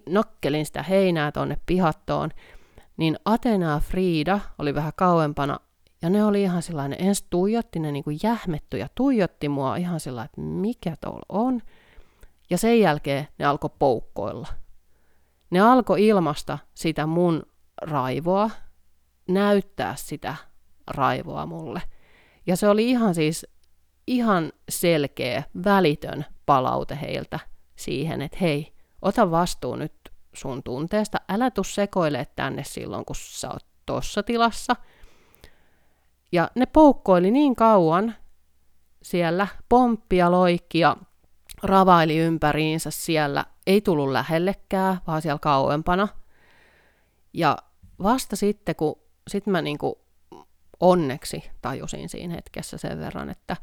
nokkelin sitä heinää tonne pihattoon niin Atena ja Frida oli vähän kauempana, ja ne oli ihan sellainen, ensin tuijotti, ne niin kuin jähmetty ja tuijotti mua ihan sellainen, että mikä tuolla on. Ja sen jälkeen ne alkoi poukkoilla. Ne alkoi ilmasta sitä mun raivoa, näyttää sitä raivoa mulle. Ja se oli ihan siis ihan selkeä, välitön palaute heiltä siihen, että hei, ota vastuu nyt sun tunteesta, älä tuu sekoile tänne silloin, kun sä oot tossa tilassa. Ja ne poukkoili niin kauan siellä, pomppia, loikkia, ravaili ympäriinsä siellä, ei tullut lähellekään, vaan siellä kauempana. Ja vasta sitten, kun sit mä niinku onneksi tajusin siinä hetkessä sen verran, että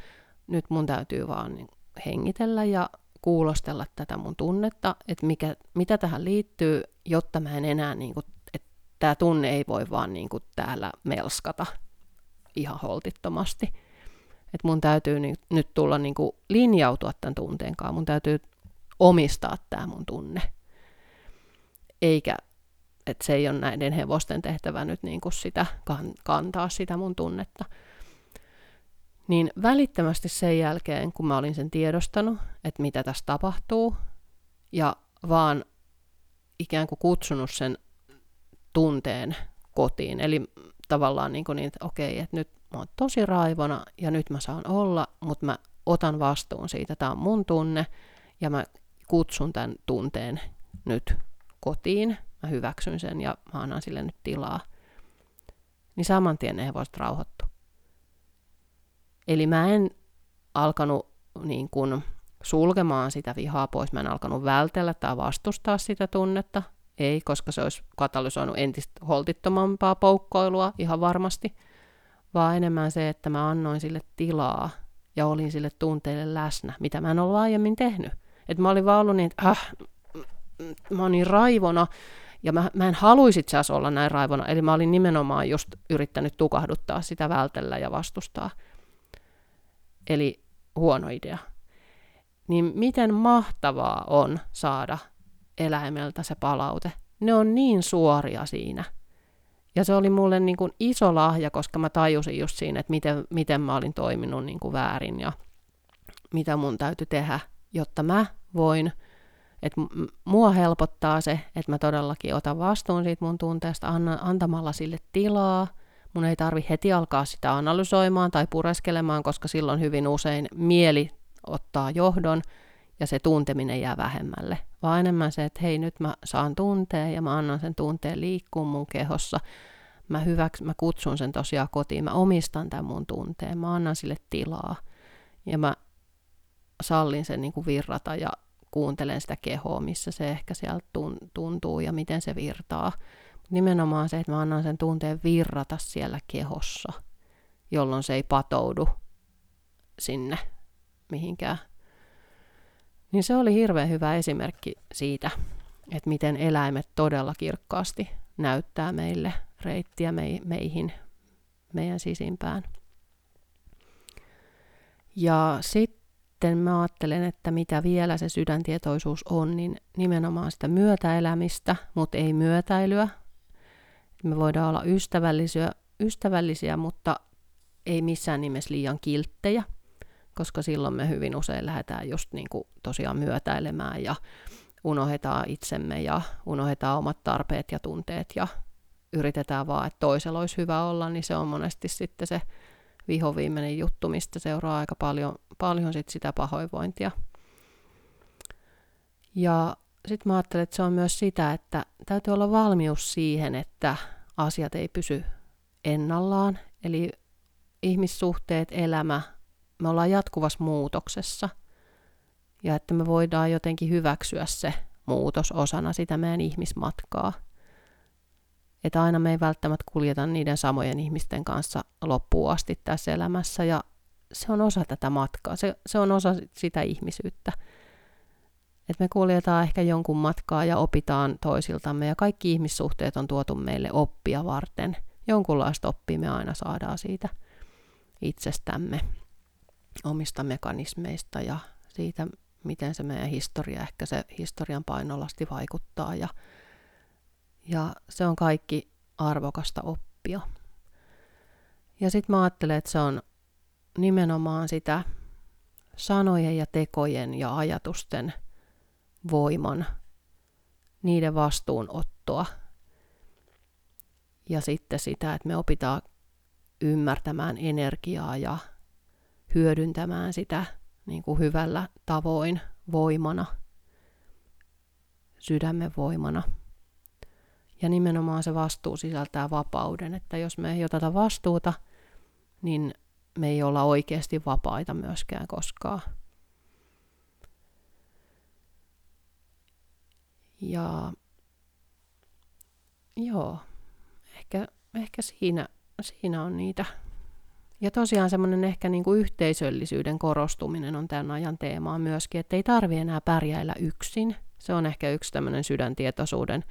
nyt mun täytyy vaan niin hengitellä ja kuulostella tätä mun tunnetta, että mikä, mitä tähän liittyy, jotta mä en enää, niin kuin, että tämä tunne ei voi vaan niin kuin täällä melskata ihan holtittomasti. Että mun täytyy niin, nyt tulla niin kuin linjautua tämän tunteen kanssa, mun täytyy omistaa tämä mun tunne. Eikä, että se ei ole näiden hevosten tehtävä nyt niin kuin sitä, kantaa sitä mun tunnetta. Niin välittömästi sen jälkeen, kun mä olin sen tiedostanut, että mitä tässä tapahtuu, ja vaan ikään kuin kutsunut sen tunteen kotiin. Eli tavallaan niin, kuin niin että okei, että nyt mä oon tosi raivona ja nyt mä saan olla, mutta mä otan vastuun siitä. Tämä on mun tunne ja mä kutsun tämän tunteen nyt kotiin. Mä hyväksyn sen ja mä annan sille nyt tilaa. Niin saman tien ne voisit rauhoittua. Eli mä en alkanut niin kuin sulkemaan sitä vihaa pois, mä en alkanut vältellä tai vastustaa sitä tunnetta, ei, koska se olisi katalysoinut entistä holtittomampaa poukkoilua ihan varmasti, vaan enemmän se, että mä annoin sille tilaa ja olin sille tunteille läsnä, mitä mä en ollut aiemmin tehnyt. Että mä olin vaan ollut niin, että äh, mä olin niin raivona, ja mä, mä en haluisi itse olla näin raivona, eli mä olin nimenomaan just yrittänyt tukahduttaa sitä vältellä ja vastustaa eli huono idea. Niin miten mahtavaa on saada eläimeltä se palaute. Ne on niin suoria siinä. Ja se oli mulle niin kuin iso lahja, koska mä tajusin just siinä, että miten, miten mä olin toiminut niin kuin väärin ja mitä mun täytyy tehdä, jotta mä voin, että mua helpottaa se, että mä todellakin otan vastuun siitä mun tunteesta anna, antamalla sille tilaa – Mun ei tarvi heti alkaa sitä analysoimaan tai pureskelemaan, koska silloin hyvin usein mieli ottaa johdon ja se tunteminen jää vähemmälle. Vaan enemmän se, että hei nyt mä saan tunteen ja mä annan sen tunteen liikkua mun kehossa. Mä, hyväks, mä kutsun sen tosiaan kotiin, mä omistan tämän mun tunteen, mä annan sille tilaa ja mä sallin sen niin kuin virrata ja kuuntelen sitä kehoa, missä se ehkä sieltä tuntuu ja miten se virtaa nimenomaan se, että mä annan sen tunteen virrata siellä kehossa, jolloin se ei patoudu sinne mihinkään. Niin se oli hirveän hyvä esimerkki siitä, että miten eläimet todella kirkkaasti näyttää meille reittiä meihin, meidän sisimpään. Ja sitten mä ajattelen, että mitä vielä se sydäntietoisuus on, niin nimenomaan sitä myötäelämistä, mutta ei myötäilyä, me voidaan olla ystävällisiä, ystävällisiä, mutta ei missään nimessä liian kilttejä, koska silloin me hyvin usein lähdetään just niin kuin tosiaan myötäilemään ja unohdetaan itsemme ja unohdetaan omat tarpeet ja tunteet ja yritetään vaan, että toisella olisi hyvä olla, niin se on monesti sitten se vihoviimeinen juttu, mistä seuraa aika paljon, paljon sit sitä pahoinvointia. Ja sitten mä ajattelen, että se on myös sitä, että täytyy olla valmius siihen, että asiat ei pysy ennallaan. Eli ihmissuhteet, elämä, me ollaan jatkuvassa muutoksessa. Ja että me voidaan jotenkin hyväksyä se muutos osana sitä meidän ihmismatkaa. Että aina me ei välttämättä kuljeta niiden samojen ihmisten kanssa loppuun asti tässä elämässä. Ja se on osa tätä matkaa, se, se on osa sitä ihmisyyttä. Että me kuljetaan ehkä jonkun matkaa ja opitaan toisiltamme ja kaikki ihmissuhteet on tuotu meille oppia varten. Jonkunlaista oppia me aina saadaan siitä itsestämme, omista mekanismeista ja siitä, miten se meidän historia, ehkä se historian painolasti vaikuttaa ja, ja se on kaikki arvokasta oppia. Ja sitten mä ajattelen, että se on nimenomaan sitä sanojen ja tekojen ja ajatusten – voiman, niiden vastuunottoa ja sitten sitä, että me opitaan ymmärtämään energiaa ja hyödyntämään sitä niin kuin hyvällä tavoin voimana, sydämen voimana. Ja nimenomaan se vastuu sisältää vapauden, että jos me ei oteta vastuuta, niin me ei olla oikeasti vapaita myöskään koskaan. Ja joo, ehkä, ehkä siinä, siinä on niitä. Ja tosiaan semmoinen ehkä niin kuin yhteisöllisyyden korostuminen on tämän ajan teemaa myöskin, että ei tarvi enää pärjäillä yksin. Se on ehkä yksi tämmöinen sydäntietoisuuden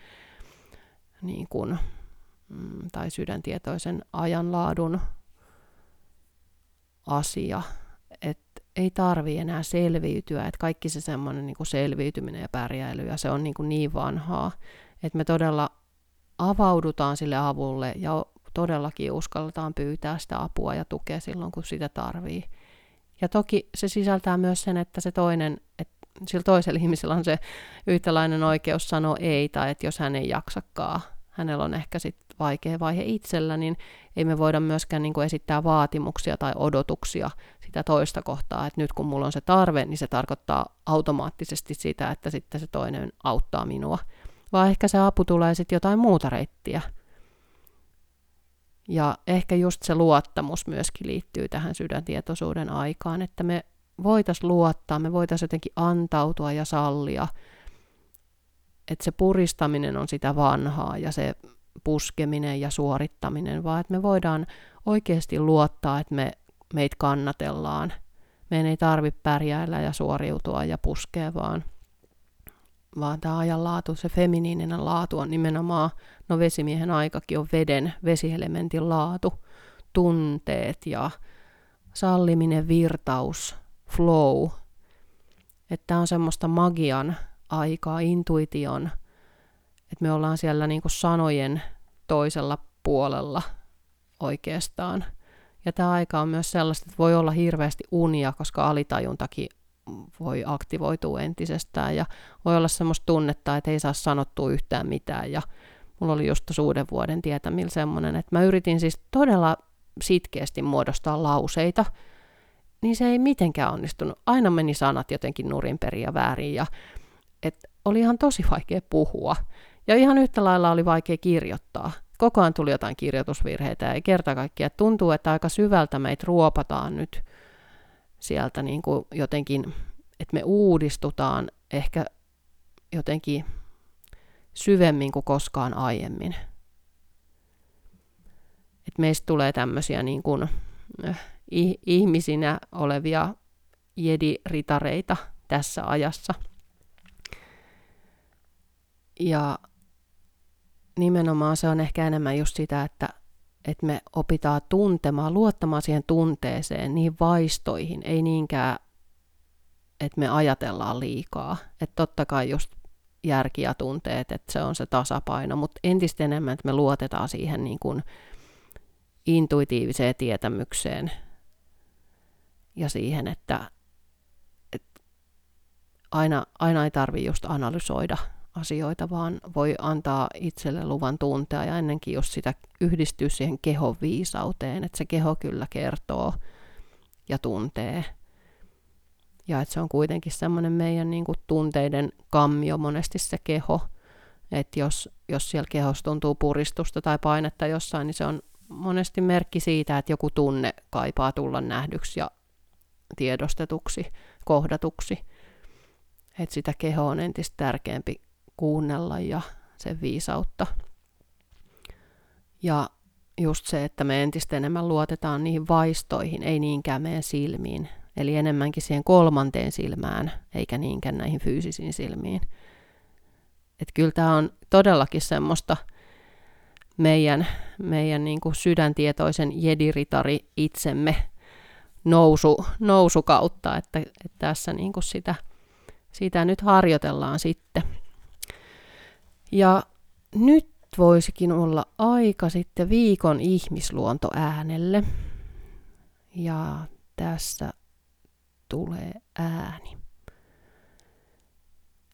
niin kuin, mm, tai sydäntietoisen ajanlaadun asia, ei tarvi enää selviytyä, että kaikki se semmoinen niin kuin selviytyminen ja pärjäily, ja se on niin, kuin niin vanhaa, että me todella avaudutaan sille avulle ja todellakin uskalletaan pyytää sitä apua ja tukea silloin, kun sitä tarvii. Ja toki se sisältää myös sen, että se toinen, että sillä toisella ihmisellä on se yhtäläinen oikeus sanoa ei, tai että jos hän ei jaksakaan, hänellä on ehkä sitten vaikea vaihe itsellä, niin ei me voida myöskään niin kuin esittää vaatimuksia tai odotuksia sitä toista kohtaa, että nyt kun mulla on se tarve, niin se tarkoittaa automaattisesti sitä, että sitten se toinen auttaa minua. Vaan ehkä se apu tulee sitten jotain muuta reittiä. Ja ehkä just se luottamus myöskin liittyy tähän sydäntietoisuuden aikaan, että me voitaisiin luottaa, me voitaisiin jotenkin antautua ja sallia, että se puristaminen on sitä vanhaa ja se puskeminen ja suorittaminen, vaan että me voidaan oikeasti luottaa, että me, meitä kannatellaan. Meidän ei tarvitse pärjäillä ja suoriutua ja puskea, vaan, vaan tämä ajanlaatu, se feminiininen laatu on nimenomaan, no vesimiehen aikakin on veden, vesielementin laatu, tunteet ja salliminen, virtaus, flow. Että on semmoista magian aikaa, intuition, että me ollaan siellä niin sanojen toisella puolella oikeastaan. Ja tämä aika on myös sellaista, että voi olla hirveästi unia, koska alitajuntakin voi aktivoitua entisestään ja voi olla semmoista tunnetta, että ei saa sanottua yhtään mitään ja mulla oli just suuden vuoden tietämillä semmoinen, että mä yritin siis todella sitkeästi muodostaa lauseita, niin se ei mitenkään onnistunut. Aina meni sanat jotenkin nurin perin ja väärin ja et oli ihan tosi vaikea puhua. Ja ihan yhtä lailla oli vaikea kirjoittaa. Koko ajan tuli jotain kirjoitusvirheitä ja kerta kaikkiaan tuntuu, että aika syvältä meitä ruopataan nyt sieltä niin kuin jotenkin, että me uudistutaan ehkä jotenkin syvemmin kuin koskaan aiemmin. Että meistä tulee tämmöisiä niin kuin, äh, ihmisinä olevia jedi-ritareita tässä ajassa. Ja nimenomaan se on ehkä enemmän just sitä, että, että me opitaan tuntemaan, luottamaan siihen tunteeseen, niihin vaistoihin, ei niinkään, että me ajatellaan liikaa. Että totta kai just järki ja tunteet, että se on se tasapaino, mutta entistä enemmän, että me luotetaan siihen niin kuin intuitiiviseen tietämykseen ja siihen, että, että aina, aina ei tarvitse just analysoida asioita, vaan voi antaa itselle luvan tuntea ja ennenkin jos sitä yhdistyy siihen kehon viisauteen, että se keho kyllä kertoo ja tuntee. Ja että se on kuitenkin semmoinen meidän niin kuin, tunteiden kammio monesti se keho, että jos, jos siellä kehossa tuntuu puristusta tai painetta jossain, niin se on monesti merkki siitä, että joku tunne kaipaa tulla nähdyksi ja tiedostetuksi, kohdatuksi. Että sitä keho on entistä tärkeämpi kuunnella ja sen viisautta. Ja just se, että me entistä enemmän luotetaan niihin vaistoihin, ei niinkään meidän silmiin. Eli enemmänkin siihen kolmanteen silmään, eikä niinkään näihin fyysisiin silmiin. Että kyllä tämä on todellakin semmoista meidän, meidän niin kuin sydäntietoisen jediritari itsemme nousu, nousukautta, että, että tässä niin kuin sitä, sitä nyt harjoitellaan sitten. Ja nyt voisikin olla aika sitten viikon ihmisluonto äänelle. Ja tässä tulee ääni.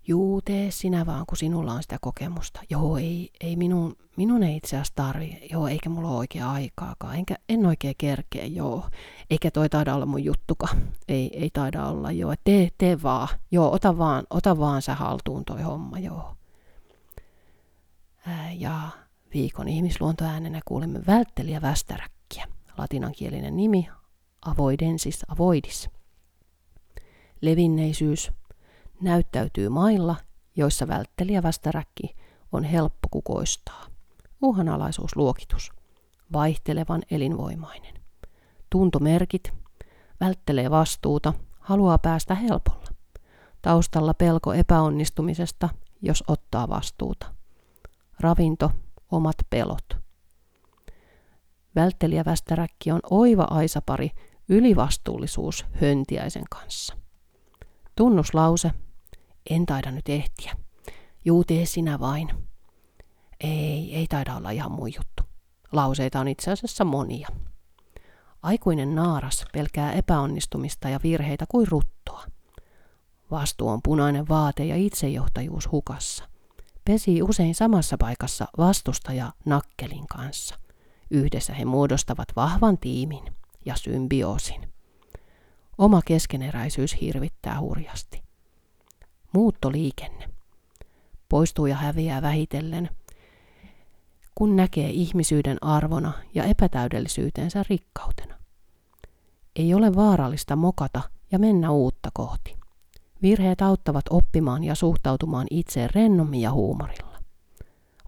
Juu, tee sinä vaan, kun sinulla on sitä kokemusta. Joo, ei, ei minun, minun ei itse asiassa tarvi. Joo, eikä mulla ole oikea aikaakaan. Enkä, en oikein kerkeä, joo. Eikä toi taida olla mun juttuka. Ei, ei taida olla, joo. Tee, tee vaan. Joo, ota vaan, ota vaan sä haltuun toi homma, joo. Ja viikon ihmisluontoäänenä kuulemme välttelijä västäräkkiä. Latinankielinen nimi avoidensis avoidis. Levinneisyys näyttäytyy mailla, joissa välttelijä västäräkki on helppo kukoistaa. Uhanalaisuusluokitus. Vaihtelevan elinvoimainen. Tuntomerkit. Välttelee vastuuta. Haluaa päästä helpolla. Taustalla pelko epäonnistumisesta, jos ottaa vastuuta. Ravinto. Omat pelot. Välttelijä västäräkki on oiva aisapari ylivastuullisuus höntiäisen kanssa. Tunnuslause en taida nyt ehtiä. Juu, tee sinä vain. Ei, ei taida olla ihan mun juttu. Lauseita on itse asiassa monia. Aikuinen naaras pelkää epäonnistumista ja virheitä kuin ruttoa. Vastuu on punainen vaate ja itsejohtajuus hukassa. Pesii usein samassa paikassa vastustaja Nakkelin kanssa. Yhdessä he muodostavat vahvan tiimin ja symbioosin. Oma keskeneräisyys hirvittää hurjasti muuttoliikenne. Poistuu ja häviää vähitellen, kun näkee ihmisyyden arvona ja epätäydellisyytensä rikkautena. Ei ole vaarallista mokata ja mennä uutta kohti. Virheet auttavat oppimaan ja suhtautumaan itseen rennommin ja huumorilla.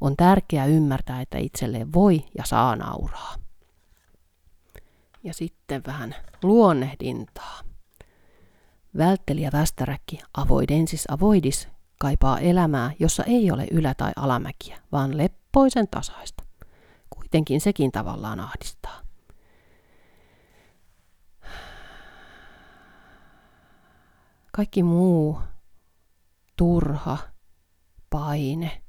On tärkeää ymmärtää, että itselleen voi ja saa nauraa. Ja sitten vähän luonnehdintaa. Välttelijä västäräkki avoidensis avoidis kaipaa elämää, jossa ei ole ylä- tai alamäkiä, vaan leppoisen tasaista. Kuitenkin sekin tavallaan ahdistaa. Kaikki muu, turha, paine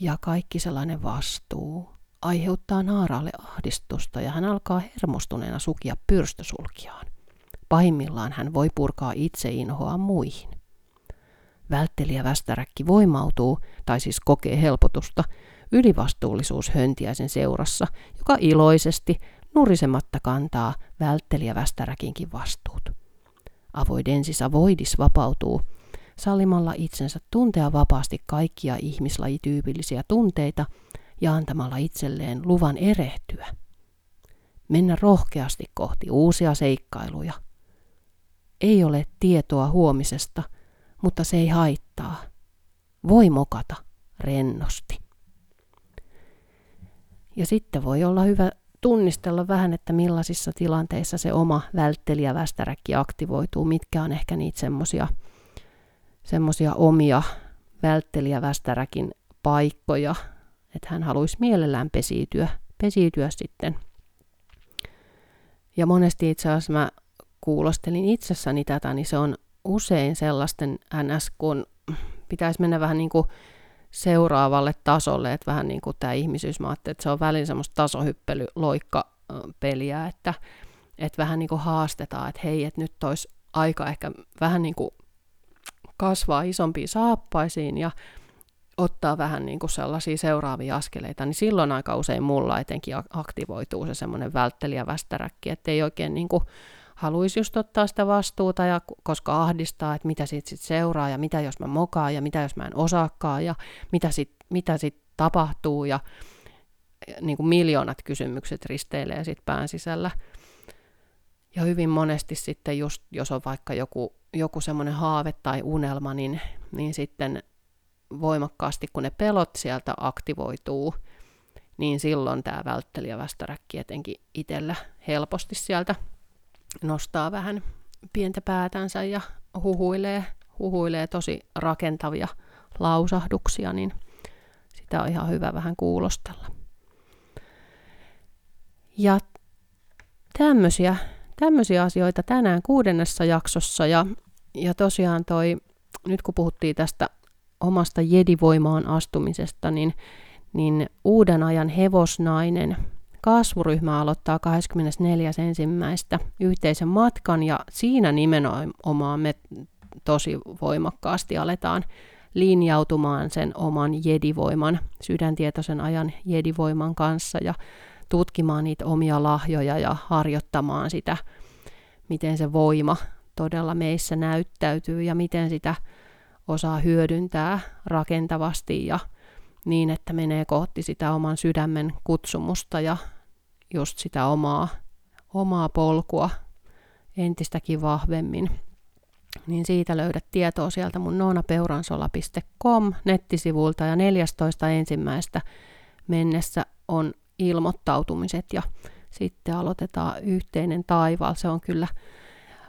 ja kaikki sellainen vastuu aiheuttaa naaraalle ahdistusta ja hän alkaa hermostuneena sukia pyrstösulkiaan. Pahimmillaan hän voi purkaa itseinhoa muihin. Välttelijä västäräkki voimautuu, tai siis kokee helpotusta, ylivastuullisuus höntiäisen seurassa, joka iloisesti, nurisematta kantaa välttelijä västäräkinkin vastuut. Avoidensis avoidis vapautuu, sallimalla itsensä tuntea vapaasti kaikkia ihmislajityypillisiä tunteita ja antamalla itselleen luvan erehtyä. Mennä rohkeasti kohti uusia seikkailuja – ei ole tietoa huomisesta, mutta se ei haittaa. Voi mokata rennosti. Ja sitten voi olla hyvä tunnistella vähän, että millaisissa tilanteissa se oma välttelijä västäräkki aktivoituu, mitkä on ehkä niitä semmosia, semmosia omia välttelijä västäräkin paikkoja, että hän haluaisi mielellään pesiytyä, pesiytyä sitten. Ja monesti itse asiassa mä kuulostelin itsessäni tätä, niin se on usein sellaisten NS, kun pitäisi mennä vähän niin kuin seuraavalle tasolle, että vähän niin kuin tämä ihmisyys, mä että se on välin semmoista tasohyppely, loikka peliä, että, että vähän niin kuin haastetaan, että hei, että nyt olisi aika ehkä vähän niin kuin kasvaa isompiin saappaisiin ja ottaa vähän niin kuin sellaisia seuraavia askeleita, niin silloin aika usein mulla etenkin aktivoituu se semmoinen välttelijä västäräkki, että ei oikein niin kuin haluaisi just ottaa sitä vastuuta, ja koska ahdistaa, että mitä siitä sit seuraa, ja mitä jos mä mokaan, ja mitä jos mä en osaakaan, ja mitä sitten mitä sit tapahtuu, ja niin kuin miljoonat kysymykset risteilee sit pään sisällä. Ja hyvin monesti sitten just, jos on vaikka joku, joku semmoinen haave tai unelma, niin, niin sitten voimakkaasti, kun ne pelot sieltä aktivoituu, niin silloin tämä välttelijä västäräkki etenkin itsellä helposti sieltä nostaa vähän pientä päätänsä ja huhuilee, huhuilee tosi rakentavia lausahduksia, niin sitä on ihan hyvä vähän kuulostella. Ja tämmöisiä, tämmöisiä asioita tänään kuudennessa jaksossa ja, ja tosiaan toi, nyt kun puhuttiin tästä omasta jedivoimaan astumisesta, niin, niin uuden ajan hevosnainen kasvuryhmä aloittaa 24.1. yhteisen matkan ja siinä nimenomaan me tosi voimakkaasti aletaan linjautumaan sen oman jedivoiman, sydäntietoisen ajan jedivoiman kanssa ja tutkimaan niitä omia lahjoja ja harjoittamaan sitä, miten se voima todella meissä näyttäytyy ja miten sitä osaa hyödyntää rakentavasti ja niin, että menee kohti sitä oman sydämen kutsumusta ja just sitä omaa, omaa polkua entistäkin vahvemmin. Niin siitä löydät tietoa sieltä mun noonapeuransola.com nettisivulta ja 14 ensimmäistä mennessä on ilmoittautumiset ja sitten aloitetaan yhteinen taivaal. Se on kyllä,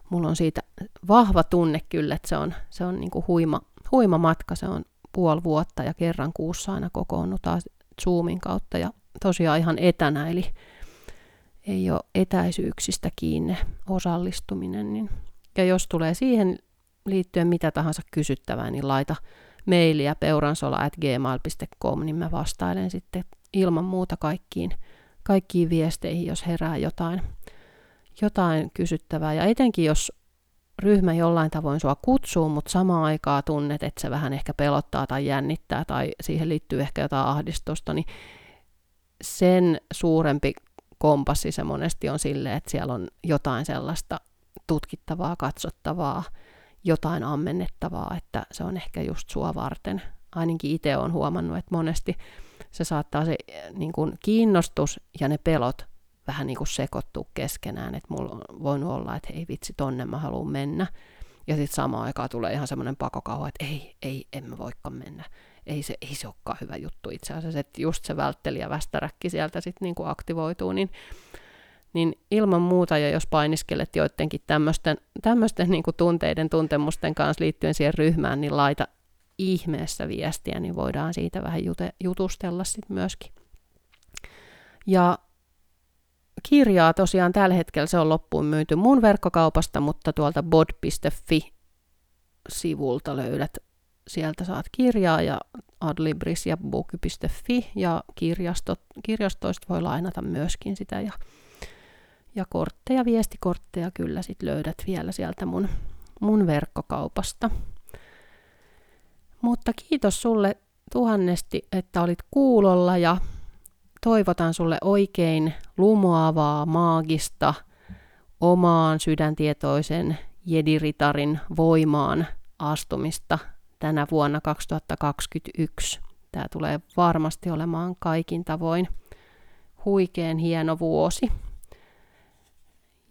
mulla on siitä vahva tunne kyllä, että se on, se on niin kuin huima, huima matka, se on puoli vuotta ja kerran kuussa aina kokoonnutaan Zoomin kautta ja tosiaan ihan etänä, eli ei ole etäisyyksistä kiinni osallistuminen. Niin. Ja jos tulee siihen liittyen mitä tahansa kysyttävää, niin laita mailia peuransola.gmail.com, niin mä vastailen sitten ilman muuta kaikkiin, kaikkiin viesteihin, jos herää jotain, jotain kysyttävää. Ja etenkin jos ryhmä jollain tavoin sua kutsuu, mutta samaan aikaan tunnet, että se vähän ehkä pelottaa tai jännittää tai siihen liittyy ehkä jotain ahdistusta, niin sen suurempi kompassi se monesti on sille, että siellä on jotain sellaista tutkittavaa, katsottavaa, jotain ammennettavaa, että se on ehkä just sua varten. Ainakin itse olen huomannut, että monesti se saattaa se niin kuin kiinnostus ja ne pelot vähän niin kuin sekoittuu keskenään, että mulla on voinut olla, että hei vitsi, tonne mä haluan mennä. Ja sitten samaan aikaan tulee ihan semmoinen pakokauha, että ei, ei, en mä voikaan mennä. Ei se, ei se olekaan hyvä juttu itse asiassa, että just se välttelijä västäräkki sieltä sitten niin kuin aktivoituu, niin, niin ilman muuta, ja jos painiskelet joidenkin tämmöisten, tämmöisten niin kuin tunteiden, tuntemusten kanssa liittyen siihen ryhmään, niin laita ihmeessä viestiä, niin voidaan siitä vähän jute, jutustella sitten myöskin. Ja kirjaa tosiaan tällä hetkellä se on loppuun myyty mun verkkokaupasta, mutta tuolta bod.fi-sivulta löydät. Sieltä saat kirjaa ja adlibris ja book.fi ja kirjastot, kirjastoista voi lainata myöskin sitä ja, ja kortteja, viestikortteja kyllä sit löydät vielä sieltä mun, mun verkkokaupasta. Mutta kiitos sulle tuhannesti, että olit kuulolla ja toivotan sulle oikein lumoavaa, maagista, omaan sydäntietoisen jediritarin voimaan astumista tänä vuonna 2021. Tämä tulee varmasti olemaan kaikin tavoin huikeen hieno vuosi.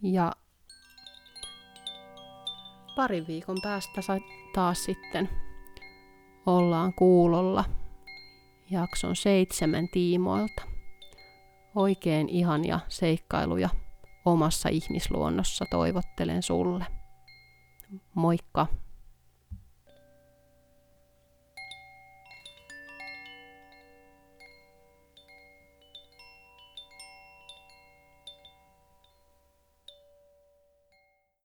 Ja parin viikon päästä taas sitten ollaan kuulolla jakson seitsemän tiimoilta oikein ihania seikkailuja omassa ihmisluonnossa toivottelen sulle. Moikka!